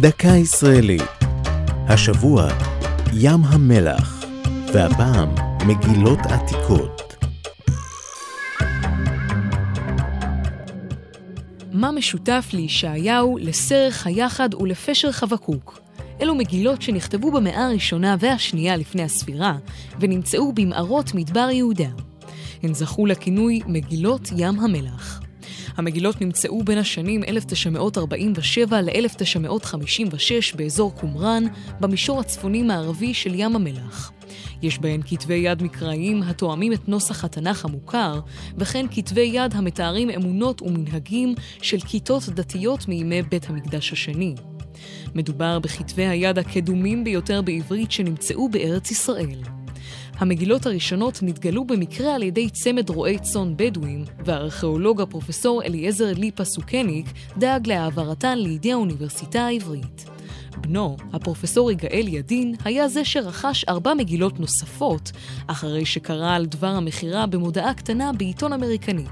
דקה ישראלית. השבוע, ים המלח, והפעם, מגילות עתיקות. מה משותף לישעיהו, לסרך היחד ולפשר חבקוק? אלו מגילות שנכתבו במאה הראשונה והשנייה לפני הספירה, ונמצאו במערות מדבר יהודה. הן זכו לכינוי מגילות ים המלח. המגילות נמצאו בין השנים 1947 ל-1956 באזור קומראן, במישור הצפוני-מערבי של ים המלח. יש בהן כתבי יד מקראיים התואמים את נוסח התנ"ך המוכר, וכן כתבי יד המתארים אמונות ומנהגים של כיתות דתיות מימי בית המקדש השני. מדובר בכתבי היד הקדומים ביותר בעברית שנמצאו בארץ ישראל. המגילות הראשונות נתגלו במקרה על ידי צמד רועי צאן בדואים, והארכיאולוג הפרופסור אליעזר ליפה סוכניק דאג להעברתן לידי האוניברסיטה העברית. בנו, הפרופסור יגאל ידין, היה זה שרכש ארבע מגילות נוספות, אחרי שקרא על דבר המכירה במודעה קטנה בעיתון אמריקני.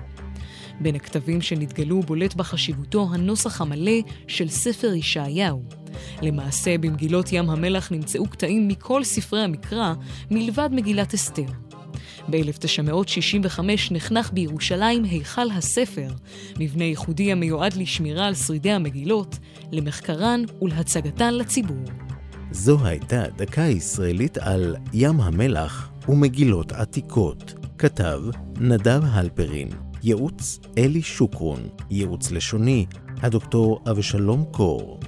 בין הכתבים שנתגלו בולט בחשיבותו הנוסח המלא של ספר ישעיהו. למעשה, במגילות ים המלח נמצאו קטעים מכל ספרי המקרא, מלבד מגילת אסתר. ב-1965 נחנך בירושלים היכל הספר, מבנה ייחודי המיועד לשמירה על שרידי המגילות, למחקרן ולהצגתן לציבור. זו הייתה דקה ישראלית על ים המלח ומגילות עתיקות. כתב נדב הלפרין, ייעוץ אלי שוקרון, ייעוץ לשוני הדוקטור אבשלום קור.